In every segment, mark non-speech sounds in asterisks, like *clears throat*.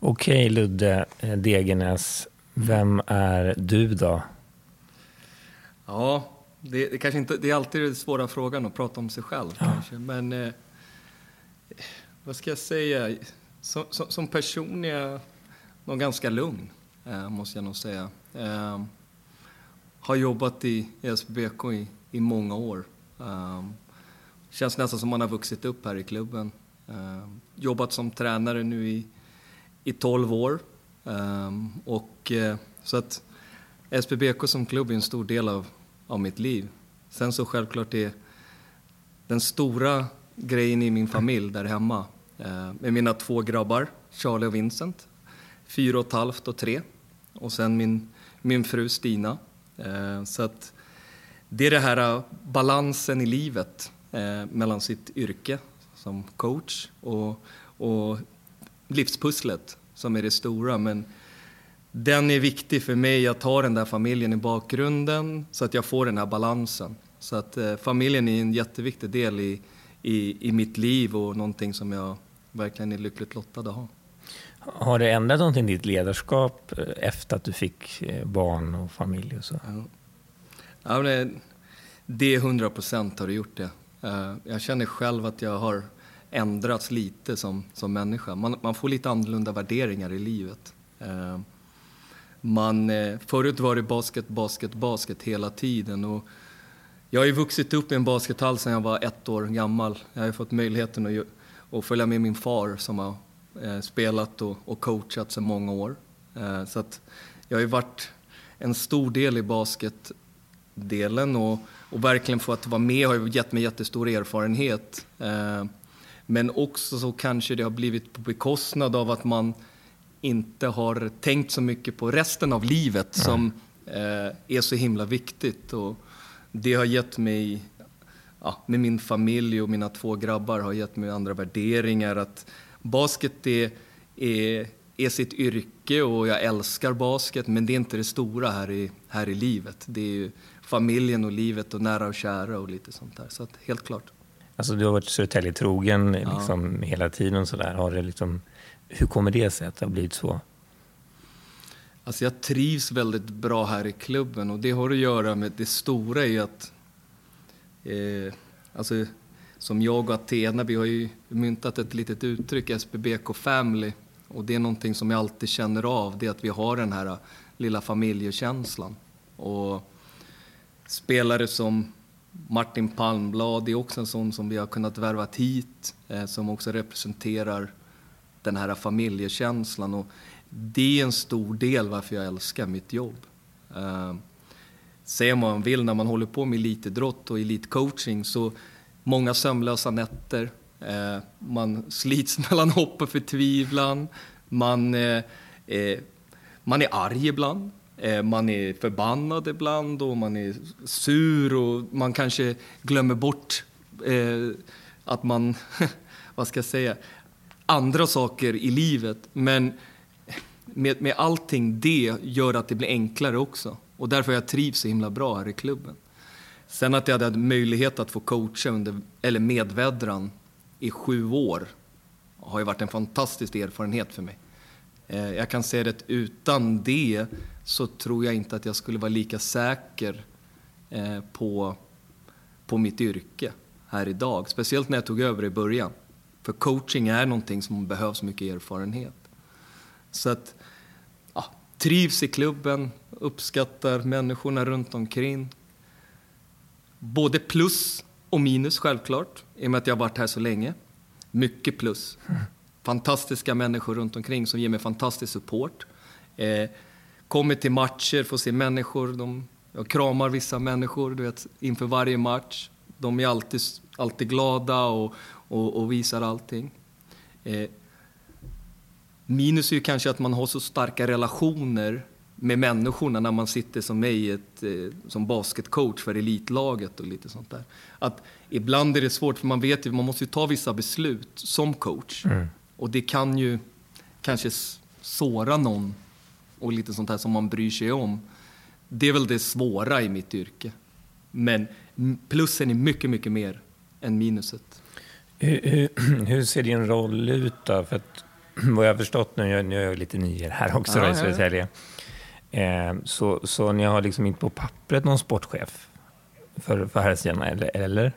Okej Ludde eh, Degenäs, vem är du då? Ja, det, det, kanske inte, det är alltid den svåra frågan att prata om sig själv ja. kanske. Men eh, vad ska jag säga? Som, som, som person är jag nog ganska lugn, eh, måste jag nog säga. Eh, har jobbat i SBK i, i många år. Eh, känns nästan som man har vuxit upp här i klubben. Eh, jobbat som tränare nu i, i 12 år. Ehm, och, eh, så att SBBK som klubb är en stor del av, av mitt liv. Sen så självklart är den stora grejen i min familj där hemma eh, med mina två grabbar, Charlie och Vincent, fyra och ett halvt och tre. Och sen min, min fru Stina. Eh, så att det är den här balansen i livet mellan sitt yrke som coach och, och livspusslet som är det stora. Men den är viktig för mig att ha den där familjen i bakgrunden så att jag får den här balansen. Så att eh, familjen är en jätteviktig del i, i, i mitt liv och någonting som jag verkligen är lyckligt lottad att ha. Har det ändrat någonting i ditt ledarskap eh, efter att du fick eh, barn och familj och så? Ja. Ja, det, det är hundra procent har det gjort det. Eh, jag känner själv att jag har ändrats lite som, som människa. Man, man får lite annorlunda värderingar i livet. Eh, man, eh, förut var det basket, basket, basket hela tiden. Och jag har ju vuxit upp i en baskethall sedan jag var ett år gammal. Jag har fått möjligheten att, att följa med min far som har eh, spelat och, och coachat sedan många år. Eh, så att jag har ju varit en stor del i basketdelen och, och verkligen fått vara med har ju gett mig jättestor erfarenhet. Eh, men också så kanske det har blivit på bekostnad av att man inte har tänkt så mycket på resten av livet Nej. som eh, är så himla viktigt. Och det har gett mig, ja, med min familj och mina två grabbar, har gett mig andra värderingar. Att basket är, är, är sitt yrke och jag älskar basket, men det är inte det stora här i, här i livet. Det är familjen och livet och nära och kära och lite sånt där. Så att, helt klart. Alltså du har varit Södertälje trogen liksom, ja. hela tiden. Så där. Har det liksom, hur kommer det sig att det har blivit så? Alltså jag trivs väldigt bra här i klubben och det har att göra med det stora i att eh, alltså, som jag och Athena, vi har ju myntat ett litet uttryck, SBBK Family. Och det är någonting som jag alltid känner av, det är att vi har den här lilla familjekänslan. Och spelare som Martin Palmblad är också en sån som vi har kunnat värva hit, eh, som också representerar den här familjekänslan. Och det är en stor del varför jag älskar mitt jobb. Eh, säger säga vad man vill, när man håller på med elitidrott och elitcoaching så många sömnlösa nätter, eh, man slits *laughs* mellan hopp och förtvivlan, man, man är arg ibland. Eh, man är förbannad ibland och man är sur och man kanske glömmer bort eh, att man, *laughs* vad ska jag säga, andra saker i livet. Men med, med allting det gör att det blir enklare också. Och därför har jag trivs så himla bra här i klubben. Sen att jag hade möjlighet att få coacha under, eller medvädran i sju år har ju varit en fantastisk erfarenhet för mig. Eh, jag kan säga att utan det så tror jag inte att jag skulle vara lika säker eh, på, på mitt yrke här idag. Speciellt när jag tog över i början. För coaching är någonting som behövs mycket erfarenhet. Så att, ja, trivs i klubben, uppskattar människorna runt omkring. Både plus och minus självklart, i och med att jag har varit här så länge. Mycket plus. Fantastiska människor runt omkring som ger mig fantastisk support. Eh, kommer till matcher, får se människor. De, jag kramar vissa människor du vet, inför varje match. De är alltid, alltid glada och, och, och visar allting. Eh, minus är ju kanske att man har så starka relationer med människorna när man sitter som mig ett, eh, som basketcoach för elitlaget och lite sånt där. Att ibland är det svårt för man vet ju, man måste ju ta vissa beslut som coach. Mm. Och det kan ju kanske såra någon och lite sånt här som man bryr sig om. Det är väl det svåra i mitt yrke. Men plussen är mycket, mycket mer än minuset. Hur, hur, *clears throat* hur ser din roll ut då? För att *clears throat* vad jag har förstått nu, nu är jag lite ny här också då, i Södertälje, eh, så, så ni har liksom inte på pappret någon sportchef för, för herrsidan, eller, eller?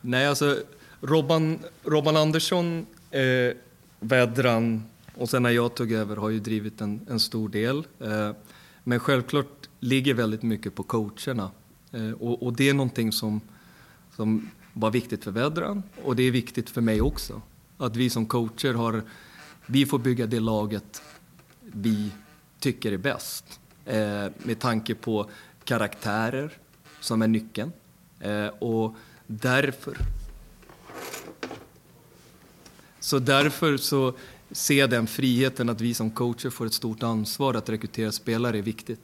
Nej, alltså Robban, Robban Andersson, eh, Vädran och sen när jag tog över har ju drivit en, en stor del. Eh, men självklart ligger väldigt mycket på coacherna. Eh, och, och, det är någonting som, som var viktigt för Vedran och det är viktigt för mig också. Att vi som coacher har, vi får bygga det laget vi tycker är bäst. Eh, med tanke på karaktärer som är nyckeln. Eh, och därför så därför så ser jag den friheten att vi som coacher får ett stort ansvar att rekrytera spelare är viktigt.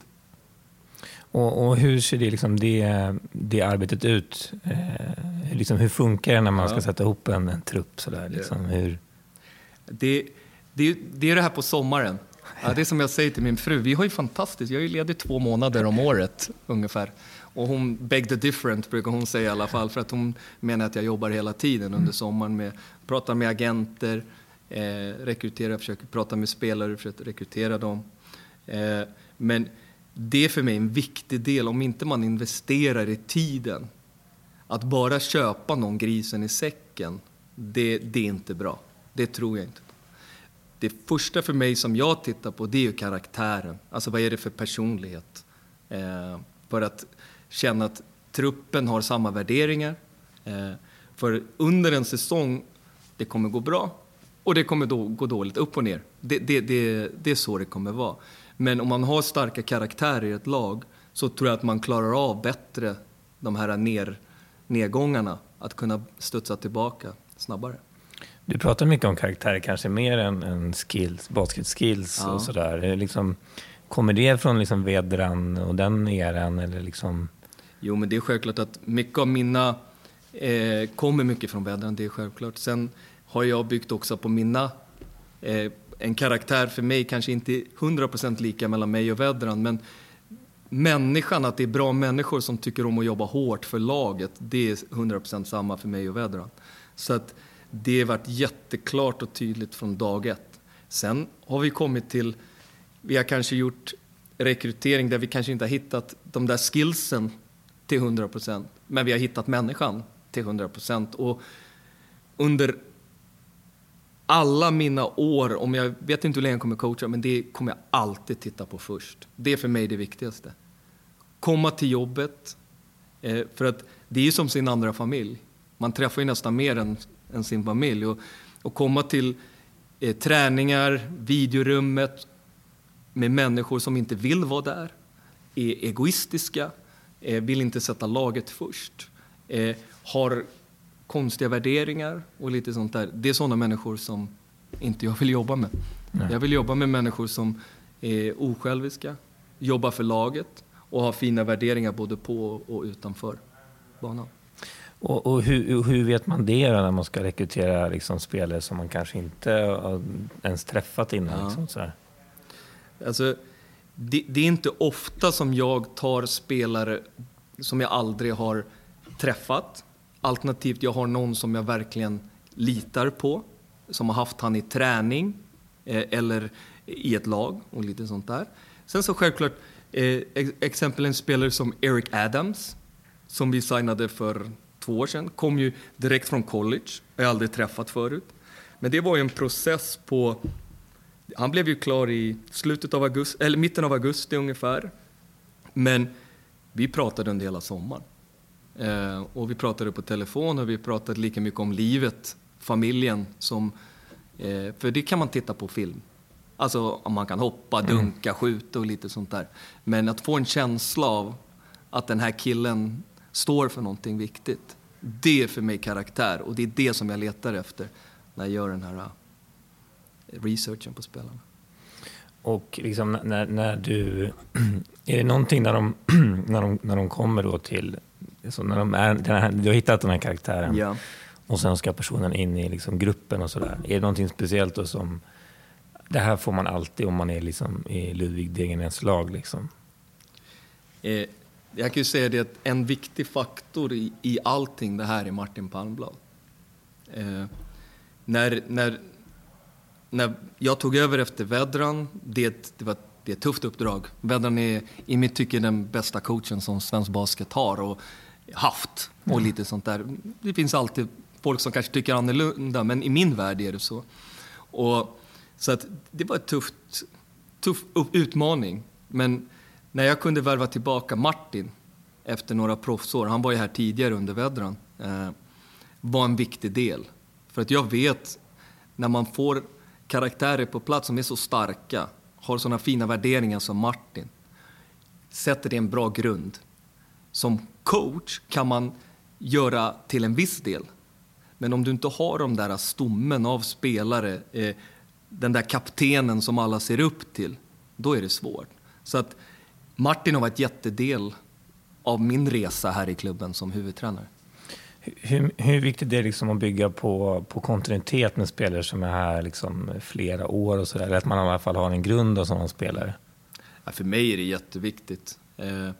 Och, och hur ser det, liksom det, det arbetet ut? Eh, liksom, hur funkar det när man ska sätta ihop en, en trupp? Sådär, liksom, hur? Det, det, det är det här på sommaren. Ja, det är som jag säger till min fru, vi har ju fantastiskt, jag är ledig två månader om året ungefär. Och hon beg the different brukar hon säga i alla fall för att hon menar att jag jobbar hela tiden under sommaren med pratar med agenter, eh, rekryterar, försöker prata med spelare, försöker rekrytera dem. Eh, men det är för mig en viktig del, om inte man investerar i tiden. Att bara köpa någon grisen i säcken, det, det är inte bra. Det tror jag inte. Det första för mig som jag tittar på, det är ju karaktären. Alltså vad är det för personlighet? Eh, för att känna att truppen har samma värderingar. Eh, för under en säsong, det kommer gå bra och det kommer då gå dåligt, upp och ner. Det, det, det, det är så det kommer vara. Men om man har starka karaktärer i ett lag så tror jag att man klarar av bättre de här ner, nedgångarna. Att kunna studsa tillbaka snabbare. Du pratar mycket om karaktärer, kanske mer än, än skills, basketskills ja. och sådär. Liksom, kommer det från liksom Vedran och den eran? Eller liksom... Jo, men det är självklart att mycket av mina eh, kommer mycket från vädren, det är självklart. Sen har jag byggt också på mina eh, en karaktär för mig, kanske inte 100% lika mellan mig och vädren, men människan, att det är bra människor som tycker om att jobba hårt för laget, det är 100% samma för mig och vädren. Så att det har varit jätteklart och tydligt från dag ett. Sen har vi kommit till, vi har kanske gjort rekrytering där vi kanske inte har hittat de där skillsen till 100%, men vi har hittat människan till 100 procent. Och under alla mina år, om jag vet inte hur länge jag kommer coacha, men det kommer jag alltid titta på först. Det är för mig det viktigaste. Komma till jobbet, eh, för att det är ju som sin andra familj. Man träffar ju nästan mer än, än sin familj. Och, och komma till eh, träningar, videorummet med människor som inte vill vara där, är egoistiska, vill inte sätta laget först, eh, har konstiga värderingar och lite sånt där. Det är sådana människor som inte jag vill jobba med. Nej. Jag vill jobba med människor som är osjälviska, jobbar för laget och har fina värderingar både på och utanför banan. Och, och hur, hur, vet man det när man ska rekrytera liksom spelare som man kanske inte ens träffat innan? Ja. Liksom, sådär? Alltså, det, det, är inte ofta som jag tar spelare som jag aldrig har träffat Alternativt jag har någon som jag verkligen litar på, som har haft han i träning eh, eller i ett lag och lite sånt där. Sen så självklart, eh, exempel en spelare som Eric Adams, som vi signade för två år sedan, kom ju direkt från college, jag har aldrig träffat förut. Men det var ju en process på, han blev ju klar i slutet av augusti, eller mitten av augusti ungefär. Men vi pratade under hela sommaren. Eh, och vi pratade på telefon och vi pratade lika mycket om livet, familjen. Som, eh, för det kan man titta på film. Alltså om man kan hoppa, mm. dunka, skjuta och lite sånt där. Men att få en känsla av att den här killen står för någonting viktigt. Det är för mig karaktär och det är det som jag letar efter när jag gör den här researchen på spelarna. Och liksom när, när du... *clears throat* Är det någonting när de, *clears throat* när de, när de kommer då till så när de är, här, du har hittat den här karaktären ja. och sen ska personen in i liksom gruppen och sådär. Är det någonting speciellt då som... Det här får man alltid om man är liksom i Ludvig Degernes lag. Liksom. Eh, jag kan ju säga det att en viktig faktor i, i allting det här är Martin Palmblad. Eh, när, när när jag tog över efter Vedran, det, det var det är ett tufft uppdrag. Vedran är i mitt tycke den bästa coachen som svensk basket har och haft. Och mm. lite sånt där. Det finns alltid folk som kanske tycker annorlunda, men i min värld är det så. Och, så att det var en tufft, tuff utmaning. Men när jag kunde värva tillbaka Martin efter några proffsår, han var ju här tidigare under Vedran, eh, var en viktig del. För att jag vet, när man får karaktärer på plats som är så starka, har sådana fina värderingar som Martin, sätter det en bra grund. Som coach kan man göra till en viss del. Men om du inte har de där stommen av spelare, eh, den där kaptenen som alla ser upp till, då är det svårt. Så att Martin har varit jättedel av min resa här i klubben som huvudtränare. Hur, hur viktigt är det liksom att bygga på, på kontinuitet med spelare som är här liksom flera år och sådär? Eller att man i alla fall har en grund av sådana spelare? Ja, för mig är det jätteviktigt. Eh,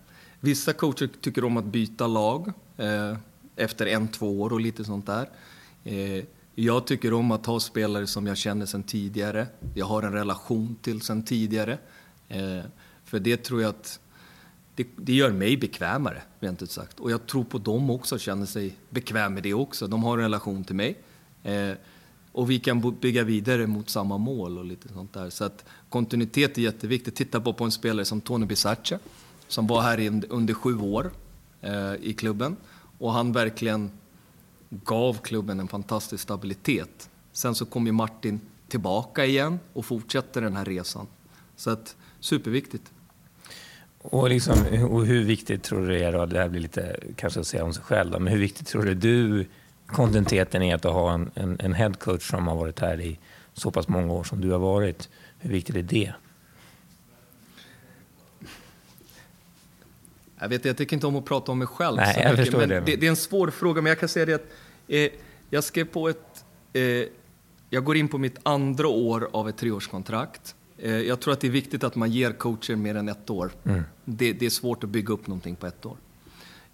vissa coacher tycker om att byta lag eh, efter en, två år och lite sånt där. Eh, jag tycker om att ha spelare som jag känner sedan tidigare, jag har en relation till sedan tidigare. Eh, för det tror jag att det, det, gör mig bekvämare, rent ut sagt. Och jag tror på dem också, känner sig bekväm med det också. De har en relation till mig. Eh, och vi kan bygga vidare mot samma mål och lite sånt där. Så att kontinuitet är jätteviktigt. Titta på, på en spelare som Tony Bisaccia, som var här in, under sju år eh, i klubben. Och han verkligen gav klubben en fantastisk stabilitet. Sen så kom ju Martin tillbaka igen och fortsätter den här resan. Så att, superviktigt. Och, liksom, och hur viktigt tror du det är, då, det här blir lite kanske att säga om sig själv, då, men hur viktigt tror du du kontinuiteten är att ha en, en, en headcoach som har varit här i så pass många år som du har varit? Hur viktigt är det? Jag vet jag tycker inte om att prata om mig själv Nej, så jag mycket, men det. Det, det. är en svår fråga, men jag kan säga det att eh, jag skrev på ett... Eh, jag går in på mitt andra år av ett treårskontrakt. Eh, jag tror att det är viktigt att man ger coacher mer än ett år. Mm. Det, det, är svårt att bygga upp någonting på ett år.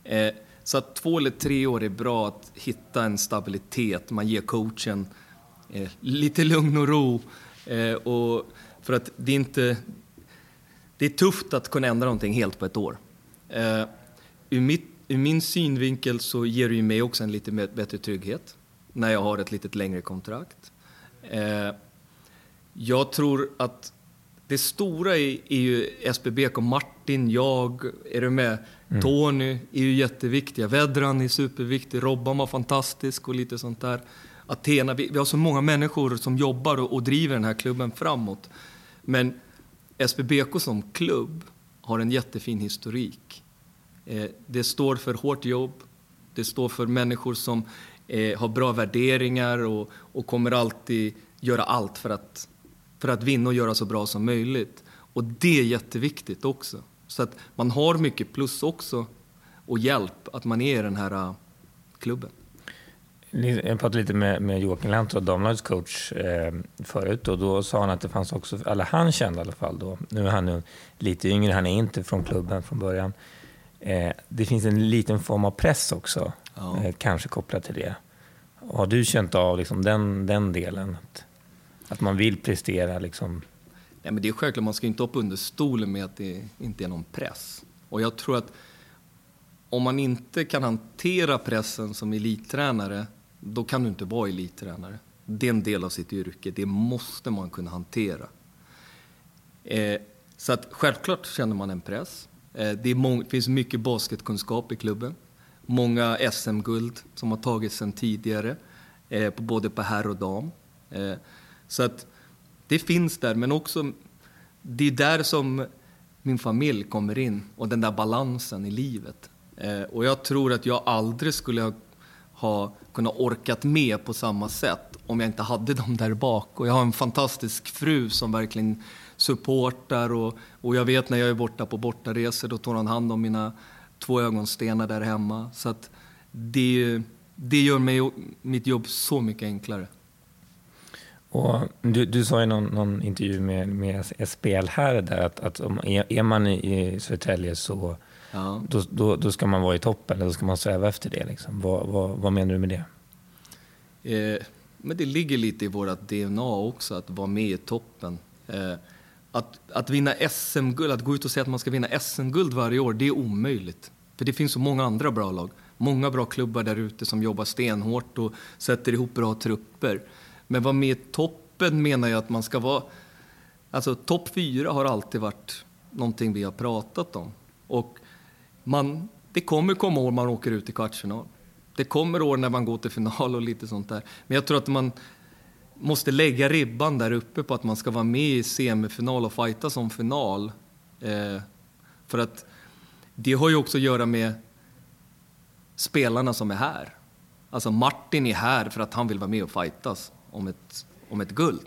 Eh, så att två eller tre år är bra att hitta en stabilitet. Man ger coachen eh, lite lugn och ro. och för att det är inte... Det är tufft att kunna ändra någonting helt på ett år. ur, mitt, ur min synvinkel så ger det ju mig också en lite bättre trygghet när jag har ett lite längre kontrakt. Jag tror att det stora är, är ju SBBK, Martin, jag, är du med? Mm. Tony är ju jätteviktiga. Vedran är superviktig. Robban var fantastisk och lite sånt där. Athena, vi, vi har så många människor som jobbar och, och, driver den här klubben framåt. Men SBBK som klubb har en jättefin historik. Eh, det står för hårt jobb. Det står för människor som eh, har bra värderingar och, och kommer alltid göra allt för att för att vinna och göra så bra som möjligt. Och det är jätteviktigt också. Så att man har mycket plus också och hjälp att man är i den här uh, klubben. Jag pratade lite med, med Joakim Lantto, damlagets coach, eh, förut och då sa han att det fanns också, eller han kände i alla fall då, nu är han nu lite yngre, han är inte från klubben från början. Eh, det finns en liten form av press också, ja. eh, kanske kopplat till det. Har du känt av liksom den, den delen? Att att man vill prestera liksom. Nej, men det är självklart, man ska inte hoppa under stolen med att det inte är någon press. Och jag tror att om man inte kan hantera pressen som elittränare, då kan du inte vara elittränare. Det är en del av sitt yrke, det måste man kunna hantera. Eh, så att självklart känner man en press. Eh, det, det finns mycket basketkunskap i klubben. Många SM-guld som har tagits sedan tidigare, eh, både på herr och dam. Eh, så att det finns där, men också det är där som min familj kommer in och den där balansen i livet. Eh, och jag tror att jag aldrig skulle ha, ha kunnat orkat med på samma sätt om jag inte hade dem där bak. Och jag har en fantastisk fru som verkligen supportar och, och jag vet när jag är borta på bortaresor då tar hon hand om mina två ögonstenar där hemma. Så att det, det gör mig, mitt jobb så mycket enklare. Och du, du sa i någon, någon intervju med, med SPL här där att, att om är, man i Södertälje så ja. då, då, då, ska man vara i toppen, då ska man sträva efter det. Liksom. Vad, vad, vad menar du med det? Eh, men det ligger lite i vårt DNA också att vara med i toppen. Eh, att, att vinna SM-guld, att gå ut och säga att man ska vinna SM-guld varje år, det är omöjligt. För det finns så många andra bra lag. Många bra klubbar där ute som jobbar stenhårt och sätter ihop bra trupper. Men vara med i toppen menar jag att man ska vara... Alltså topp fyra har alltid varit någonting vi har pratat om. Och man, det kommer komma år man åker ut i kvartsfinal. Det kommer år när man går till final och lite sånt där. Men jag tror att man måste lägga ribban där uppe på att man ska vara med i semifinal och fighta som final. Eh, för att det har ju också att göra med spelarna som är här. Alltså Martin är här för att han vill vara med och fightas om ett, om ett guld.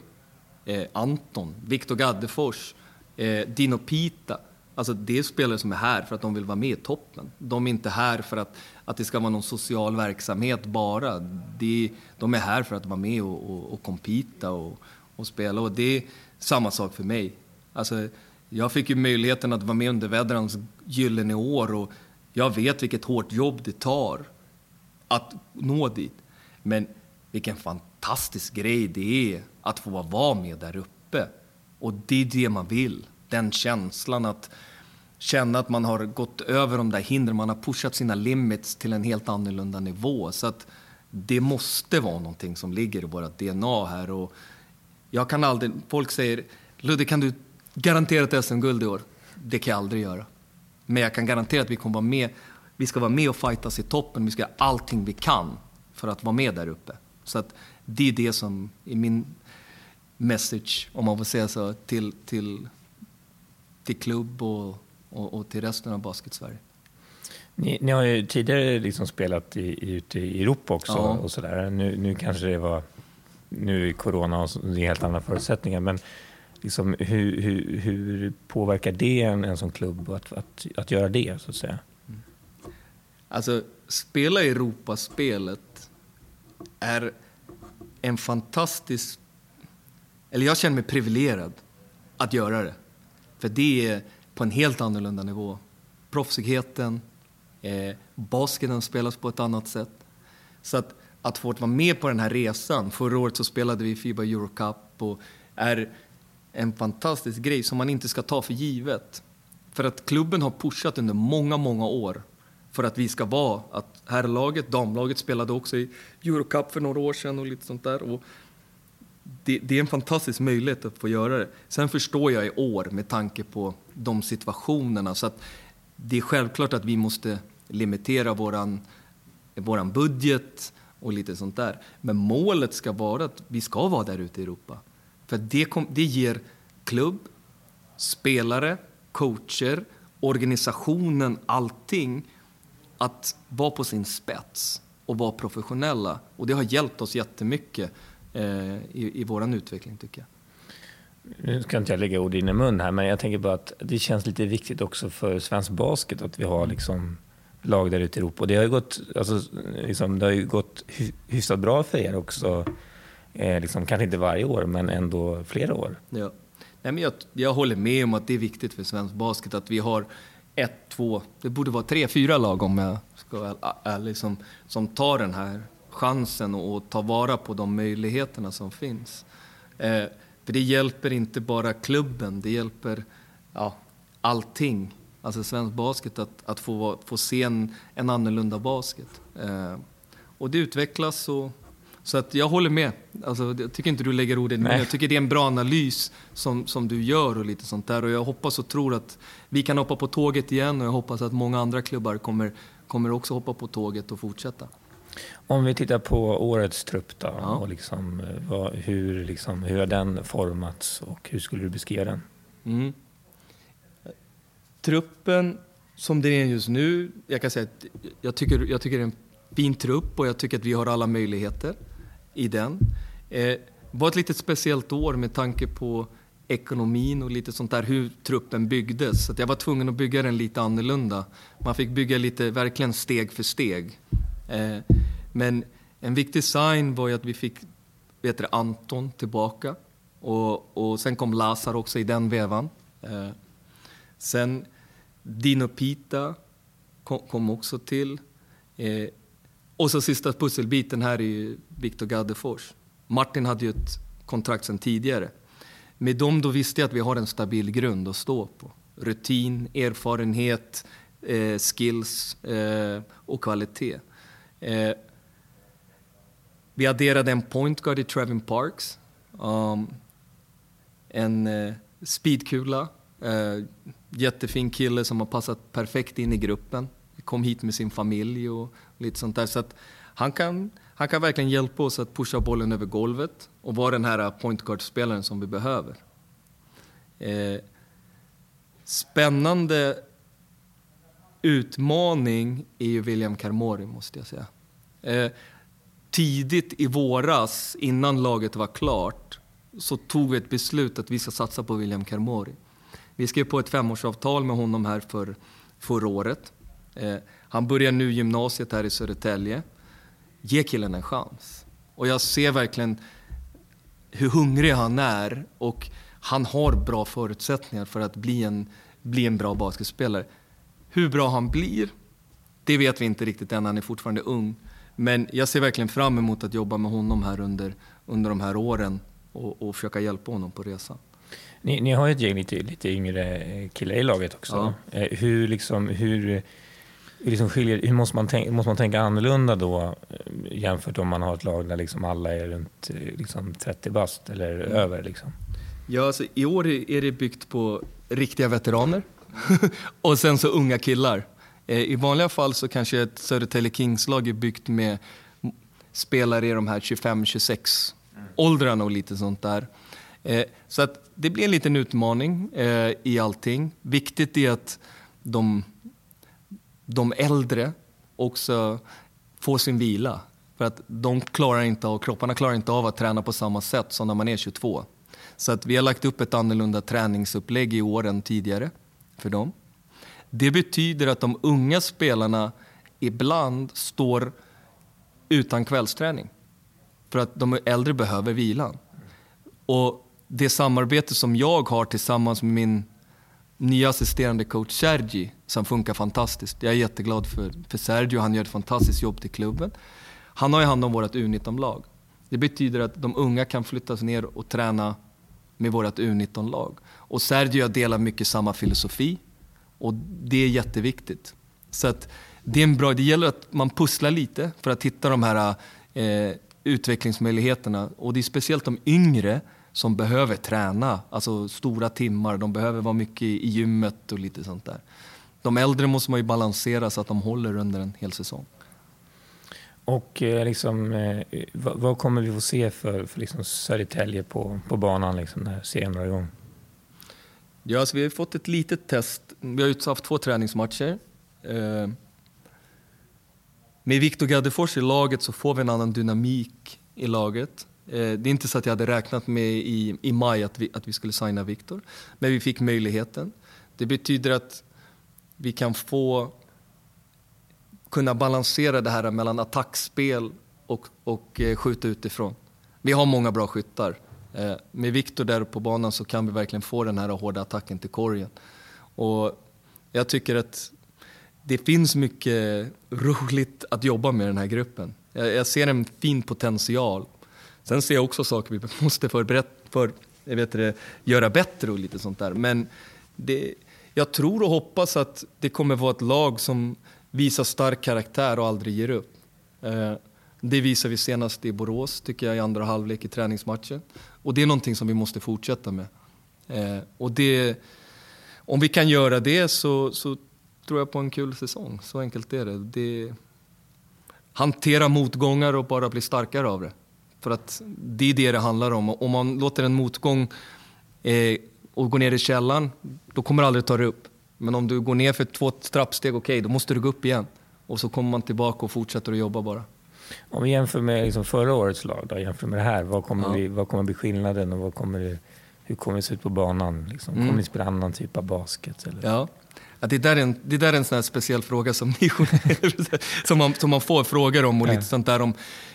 Eh, Anton, Viktor Gaddefors, eh, Dino Pita. Alltså det är spelare som är här för att de vill vara med i toppen. De är inte här för att, att det ska vara någon social verksamhet bara. De, de är här för att vara med och, och, och kompita och, och spela. Och det är samma sak för mig. Alltså, jag fick ju möjligheten att vara med under Vedrans gyllene år och jag vet vilket hårt jobb det tar att nå dit. Men vilken fantastisk fantastisk grej det är att få vara med där uppe. Och det är det man vill. Den känslan att känna att man har gått över de där hindren, man har pushat sina limits till en helt annorlunda nivå. Så att det måste vara någonting som ligger i vårt DNA här. Och jag kan aldrig, folk säger, Ludde kan du garantera ett SM-guld i år? Det kan jag aldrig göra. Men jag kan garantera att vi kommer vara med. Vi ska vara med och fightas i toppen. Vi ska göra allting vi kan för att vara med där uppe. Så att det är det som är min message, om man får säga så, till, till, till klubb och, och, och till resten av basket-Sverige. Ni, ni, har ju tidigare liksom spelat i, ute i Europa också. Ja. och så där. Nu, nu kanske det var nu är corona och det är helt andra förutsättningar. Men liksom, hur, hur, hur påverkar det en, en sån klubb att, att, att göra det, så att säga? Mm. Alltså, spela Europaspelet är en fantastisk... Eller jag känner mig privilegierad att göra det. För det är på en helt annorlunda nivå. Proffsigheten, eh, basketen spelas på ett annat sätt. Så att, att få vara med på den här resan. Förra året så spelade vi Fiba Eurocup och är en fantastisk grej som man inte ska ta för givet. För att klubben har pushat under många, många år för att vi ska vara att herrlaget, damlaget spelade också i Eurocup för några år sedan och lite sånt där. Och det, det, är en fantastisk möjlighet att få göra det. Sen förstår jag i år med tanke på de situationerna så att det är självklart att vi måste limitera våran, våran budget och lite sånt där. Men målet ska vara att vi ska vara där ute i Europa. För det, kom, det ger klubb, spelare, coacher, organisationen, allting att vara på sin spets och vara professionella. Och det har hjälpt oss jättemycket eh, i, i vår utveckling tycker jag. Nu ska inte jag lägga ord i din mun här, men jag tänker bara att det känns lite viktigt också för svensk basket att vi har liksom lag där ute i Europa. Och det har ju gått, alltså, liksom, det har ju gått hyfsat bra för er också Eh, liksom, kanske inte varje år, men ändå flera år. Ja. Nej, men jag, jag håller med om att det är viktigt för svensk basket att vi har ett, två, det borde vara tre, fyra lag om jag ska vara ärlig, som, som tar den här chansen och, och tar vara på de möjligheterna som finns. Eh, för det hjälper inte bara klubben, det hjälper ja, allting. Alltså svensk basket, att, att få, få se en, en annorlunda basket. Eh, och det utvecklas och så att jag håller med. Alltså, jag tycker inte du lägger orden men jag tycker det är en bra analys som, som du gör och lite sånt där. Och jag hoppas och tror att vi kan hoppa på tåget igen och jag hoppas att många andra klubbar kommer, kommer också hoppa på tåget och fortsätta. Om vi tittar på årets trupp då, ja. och liksom, vad, hur, liksom, hur har den formats och hur skulle du beskriva den? Mm. Truppen som det är just nu, jag kan säga att jag tycker, jag tycker det är en fin trupp och jag tycker att vi har alla möjligheter i den. Eh, var ett lite speciellt år med tanke på ekonomin och lite sånt där, hur truppen byggdes. Så jag var tvungen att bygga den lite annorlunda. Man fick bygga lite, verkligen steg för steg. Eh, men en viktig sign var ju att vi fick vet du, Anton tillbaka. Och, och sen kom Lazar också i den vevan. Eh, sen Dino Pita kom, kom också till. Eh, och så sista pusselbiten här är ju Viktor Gaddefors. Martin hade ju ett kontrakt sedan tidigare. Med dem då visste jag att vi har en stabil grund att stå på. Rutin, erfarenhet, eh, skills eh, och kvalitet. Eh, vi adderade en point guard i Trevin Parks. Um, en eh, speedkula. Eh, jättefin kille som har passat perfekt in i gruppen. Kom hit med sin familj och lite sånt där. Så att han, kan, han kan verkligen hjälpa oss att pusha bollen över golvet och vara den här point guard-spelaren som vi behöver. Eh, spännande utmaning är ju William Carmori, måste jag säga. Eh, tidigt i våras, innan laget var klart, så tog vi ett beslut att vi ska satsa på William Carmori. Vi skrev på ett femårsavtal med honom här för förra året. Eh, han börjar nu gymnasiet här i Södertälje. Ge killen en chans. Och jag ser verkligen hur hungrig han är och han har bra förutsättningar för att bli en, bli en bra basketspelare. Hur bra han blir, det vet vi inte riktigt än, han är fortfarande ung. Men jag ser verkligen fram emot att jobba med honom här under, under de här åren och, och försöka hjälpa honom på resan. Ni, ni har ju ett gäng lite, lite yngre killar i laget också. Ja. Eh, hur, liksom, hur, liksom skiljer, hur måste, man tänka, måste man tänka annorlunda då jämfört om man har ett lag där liksom alla är runt eh, liksom 30 bast eller mm. över? Liksom? Ja, alltså, I år är det byggt på riktiga veteraner *laughs* och sen så unga killar. I vanliga fall så kanske ett Södertälje Kings-lag är byggt med spelare i de här 25-26 åldrarna och lite sånt där. Så att det blir en liten utmaning eh, i allting. Viktigt är att de, de äldre också får sin vila. För att de klarar inte av, kropparna klarar inte av att träna på samma sätt som när man är 22. Så att vi har lagt upp ett annorlunda träningsupplägg i år än tidigare för dem. Det betyder att de unga spelarna ibland står utan kvällsträning. För att de äldre behöver vilan. Och det samarbete som jag har tillsammans med min nya assisterande coach Sergi som funkar fantastiskt. Jag är jätteglad för, för Sergio, han gör ett fantastiskt jobb till klubben. Han har ju hand om vårt U19-lag. Det betyder att de unga kan flyttas ner och träna med vårt U19-lag. Och Sergio och jag delar mycket samma filosofi och det är jätteviktigt. Så att det, är en bra, det gäller att man pusslar lite för att hitta de här eh, utvecklingsmöjligheterna. Och det är speciellt de yngre som behöver träna, alltså stora timmar. De behöver vara mycket i gymmet och lite sånt där. De äldre måste man ju balansera så att de håller under en hel säsong. Och eh, liksom, eh, vad, vad, kommer vi få se för, för liksom Södertälje på, på banan liksom, när serien drar igång? Ja, alltså, vi har fått ett litet test. Vi har haft två träningsmatcher. Eh, med Viktor Gaddefors i laget så får vi en annan dynamik i laget. Eh, det är inte så att jag hade räknat med i, i maj att vi, att vi skulle signa Viktor, men vi fick möjligheten. Det betyder att vi kan få kunna balansera det här mellan attackspel och, och eh, skjuta utifrån. Vi har många bra skyttar. Eh, med Viktor där på banan så kan vi verkligen få den här hårda attacken till korgen. Och jag tycker att det finns mycket roligt att jobba med i den här gruppen. Jag, ser en fin potential Sen ser jag också saker vi *laughs* måste förbereda för, jag vet det, göra bättre och lite sånt där. Men det, jag tror och hoppas att det kommer vara ett lag som visar stark karaktär och aldrig ger upp. Eh, det visar vi senast i Borås, tycker jag, i andra halvlek i träningsmatchen. Och det är någonting som vi måste fortsätta med. Eh, och det, om vi kan göra det så, så tror jag på en kul säsong. Så enkelt är det. det hantera motgångar och bara bli starkare av det. För att det är det det handlar om. Om man låter en motgång eh, och går ner i källaren, då kommer du aldrig ta dig upp. Men om du går ner för två trappsteg, okej, okay, då måste du gå upp igen. Och så kommer man tillbaka och fortsätter att jobba bara. Om vi jämför med liksom förra årets lag, då, jämför med det här, vad kommer, ja. vi, vad kommer bli skillnaden och vad kommer det, hur kommer det se ut på banan? Liksom? Kommer mm. ni spela annan typ av basket? Eller? Ja. Ja, det, där är en, det där är en sån speciell fråga som, ni, *laughs* som, man, som man får frågor om. Och lite sånt där om,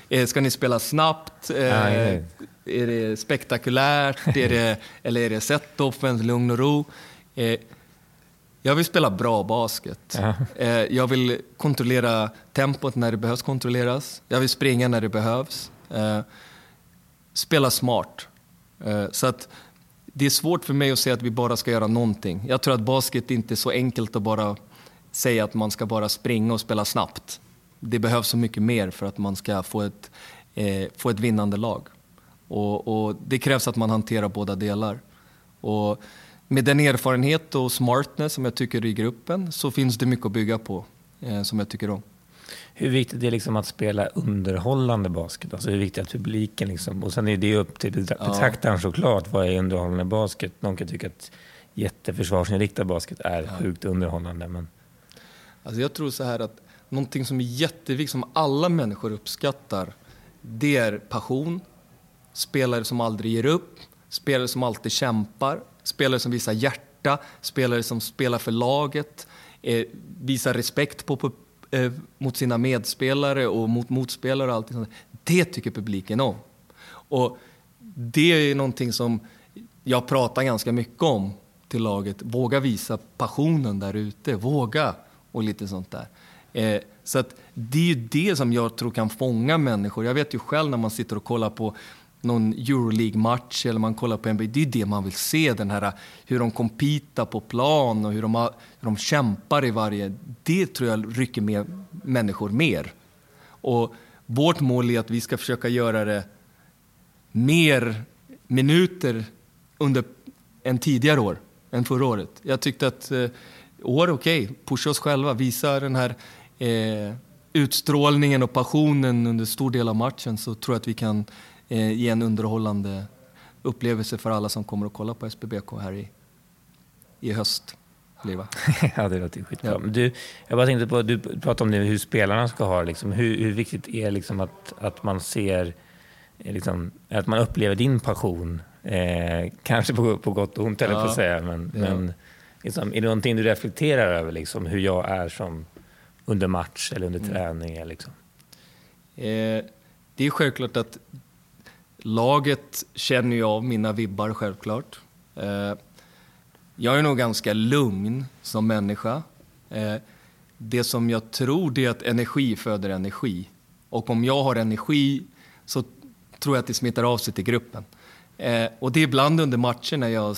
eh, ska ni spela snabbt? Eh, ja, är det spektakulärt? är det, eller är det set-offen, lugn och ro? Eh, jag vill spela bra basket. Ja. Eh, jag vill kontrollera tempot när det behövs kontrolleras. Jag vill springa när det behövs. Eh, spela smart. Eh, så att det är svårt för mig att säga att vi bara ska göra någonting. Jag tror att basket inte är så enkelt att bara säga att man ska bara springa och spela snabbt. Det behövs så mycket mer för att man ska få ett, få ett vinnande lag. Och, och, det krävs att man hanterar båda delar. Och med den erfarenhet och smartness som jag tycker i gruppen så finns det mycket att bygga på eh, som jag tycker om. Hur viktigt är det liksom att spela underhållande basket? Alltså hur viktigt är att publiken liksom, och sen är det upp till betraktaren ja. såklart, vad är underhållande basket? Någon kan tycka att jätteförsvarsinriktad basket är ja. sjukt underhållande. Men... Alltså jag tror så här att någonting som är jätteviktigt, som alla människor uppskattar, det är passion, spelare som aldrig ger upp, spelare som alltid kämpar, spelare som visar hjärta, spelare som spelar för laget, eh, visar respekt på, eh, mot sina medspelare och mot motspelare och allt sånt. Det tycker publiken om. Och det är någonting som jag pratar ganska mycket om till laget. Våga visa passionen där ute, våga och lite sånt där. Eh, så att det är ju det som jag tror kan fånga människor. Jag vet ju själv när man sitter och kollar på någon Euroleague-match eller man kollar på NBA. Det är det man vill se, den här, hur de kompitar på plan och hur de, hur de kämpar i varje... Det tror jag rycker med människor mer. Och vårt mål är att vi ska försöka göra det mer minuter under än tidigare år, än förra året. Jag tyckte att eh, år, okej, okay, pusha oss själva, visa den här eh, utstrålningen och passionen under stor del av matchen så tror jag att vi kan eh, ge en underhållande upplevelse för alla som kommer att kolla på SBBK här i, i höst. *laughs* ja, det låter skitbra. Ja. Du, jag bara tänkte på, du pratade om det, hur spelarna ska ha liksom, hur, hur viktigt är liksom att, att man ser, eh, liksom, att man upplever din passion, eh, *laughs* kanske på, på gott och ont, ja. eller på att säga, men, ja. men liksom, är det någonting du reflekterar över, liksom, hur jag är som under match eller under mm. träning? Liksom? Eh, det är självklart att Laget känner ju av mina vibbar självklart. Eh, jag är nog ganska lugn som människa. Eh, det som jag tror det är att energi föder energi. Och om jag har energi så tror jag att det smittar av sig till gruppen. Eh, och det är ibland under matcher när jag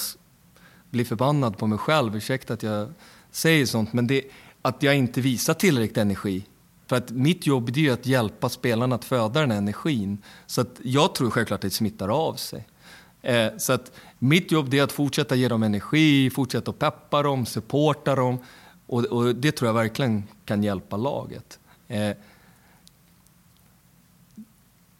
blir förbannad på mig själv, ursäkta att jag säger sånt, men det, att jag inte visar tillräckligt energi. För att mitt jobb är ju att hjälpa spelarna att föda den här energin. Så att jag tror självklart att det smittar av sig. Eh, så att mitt jobb är att fortsätta ge dem energi, fortsätta att peppa dem, supporta dem. Och, och det tror jag verkligen kan hjälpa laget. Eh,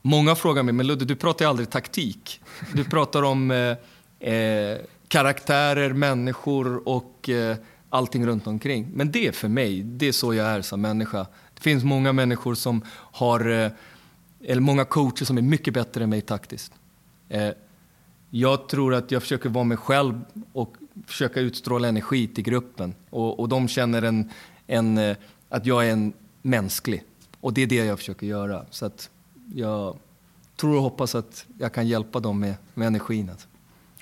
många frågar mig, men Ludde, du pratar ju aldrig taktik. Du pratar om eh, eh karaktärer, människor och eh, allting runt omkring. Men det är för mig, det är så jag är som människa. Det finns många människor som har, eh, eller många coacher som är mycket bättre än mig taktiskt. Eh, jag tror att jag försöker vara mig själv och försöka utstråla energi till gruppen. Och, och de känner en, en, eh, att jag är en mänsklig. Och det är det jag försöker göra. Så att jag tror och hoppas att jag kan hjälpa dem med, med energin. Alltså.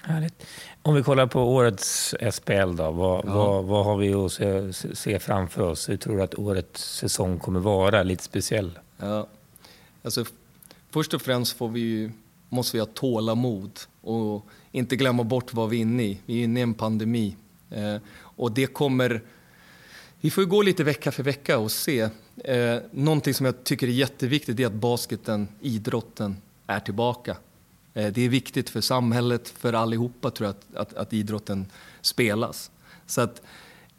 Härligt. Om vi kollar på årets SPL då, vad, ja. vad, vad har vi att se, se, framför oss? Hur tror du att årets säsong kommer vara? Lite speciell. Ja. Alltså, först och främst får vi, måste vi ha tålamod och inte glömma bort vad vi är inne i. Vi är inne i en pandemi. Eh, och det kommer... Vi får gå lite vecka för vecka och se. Eh, någonting som jag tycker är jätteviktigt är att basketen, idrotten, är tillbaka. Eh, det är viktigt för samhället, för allihopa tror jag, att, att, att idrotten spelas. Så att,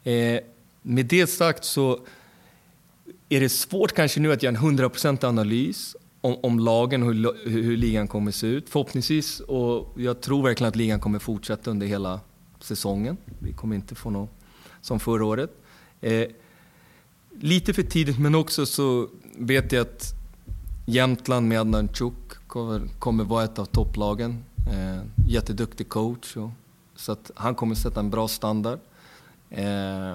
eh, med det sagt så är det svårt kanske nu att göra en 100% analys om, om lagen och hur, hur ligan kommer att se ut. Förhoppningsvis, och jag tror verkligen att ligan kommer fortsätta under hela säsongen. Vi kommer inte få något som förra året. Eh, lite för tidigt, men också så vet jag att Jämtland med Adnan Chuk kommer, kommer vara ett av topplagen. Eh, jätteduktig coach. Och, så att han kommer sätta en bra standard. Eh,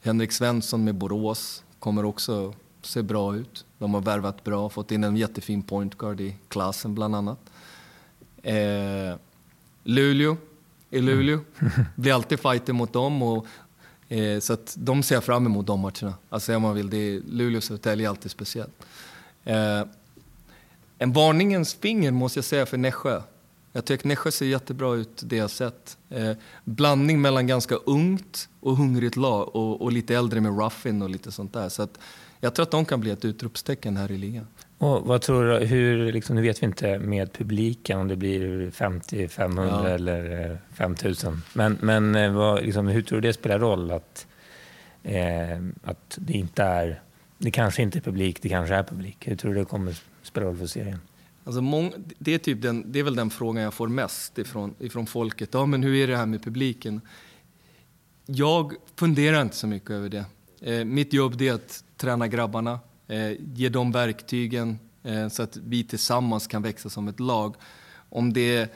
Henrik Svensson med Borås kommer också se bra ut. De har värvat bra, fått in en jättefin point guard i klassen bland annat. Eh, Luleå i Luleå. *laughs* Mm. blir alltid fighter mot dem. Och, eh, så att de ser fram emot de matcherna. Alltså om man vill, det är, Luleå Södertälje är alltid speciellt. Eh, en varningens finger måste jag säga för Nässjö. Jag tycker Nässjö ser jättebra ut det jag sett. Eh, blandning mellan ganska ungt och hungrigt lag och, och, lite äldre med Ruffin och lite sånt där. Så att jag tror att de kan bli ett utropstecken här i ligan. Och vad tror du, hur, liksom, nu vet vi inte med publiken om det blir 50, 500 ja. eller 5000. Eh, men, men eh, vad, liksom, hur tror du det spelar roll att, eh, att det inte är, det kanske inte är publik, det kanske är publik. Hur tror du det kommer spelar roll för serien? Alltså mång, det, är typ den, det är väl den frågan jag får mest ifrån, ifrån folket. Ja, men hur är det här med publiken? Jag funderar inte så mycket över det. Eh, mitt jobb är att träna grabbarna, eh, ge dem verktygen eh, så att vi tillsammans kan växa som ett lag. Om det är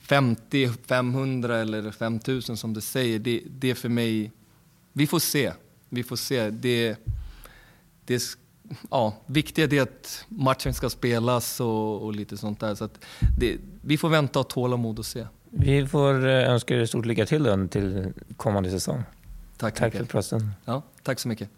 50, 500 eller 5000 som du säger, det, det är för mig... Vi får se. Vi får se. Det, det ja, viktiga är att matchen ska spelas och, och lite sånt där. Så det, vi får vänta och tålamod och se. Vi får eh, önska er stort lycka till då, till kommande säsong. Tack, tack för praten. Ja, tack så mycket.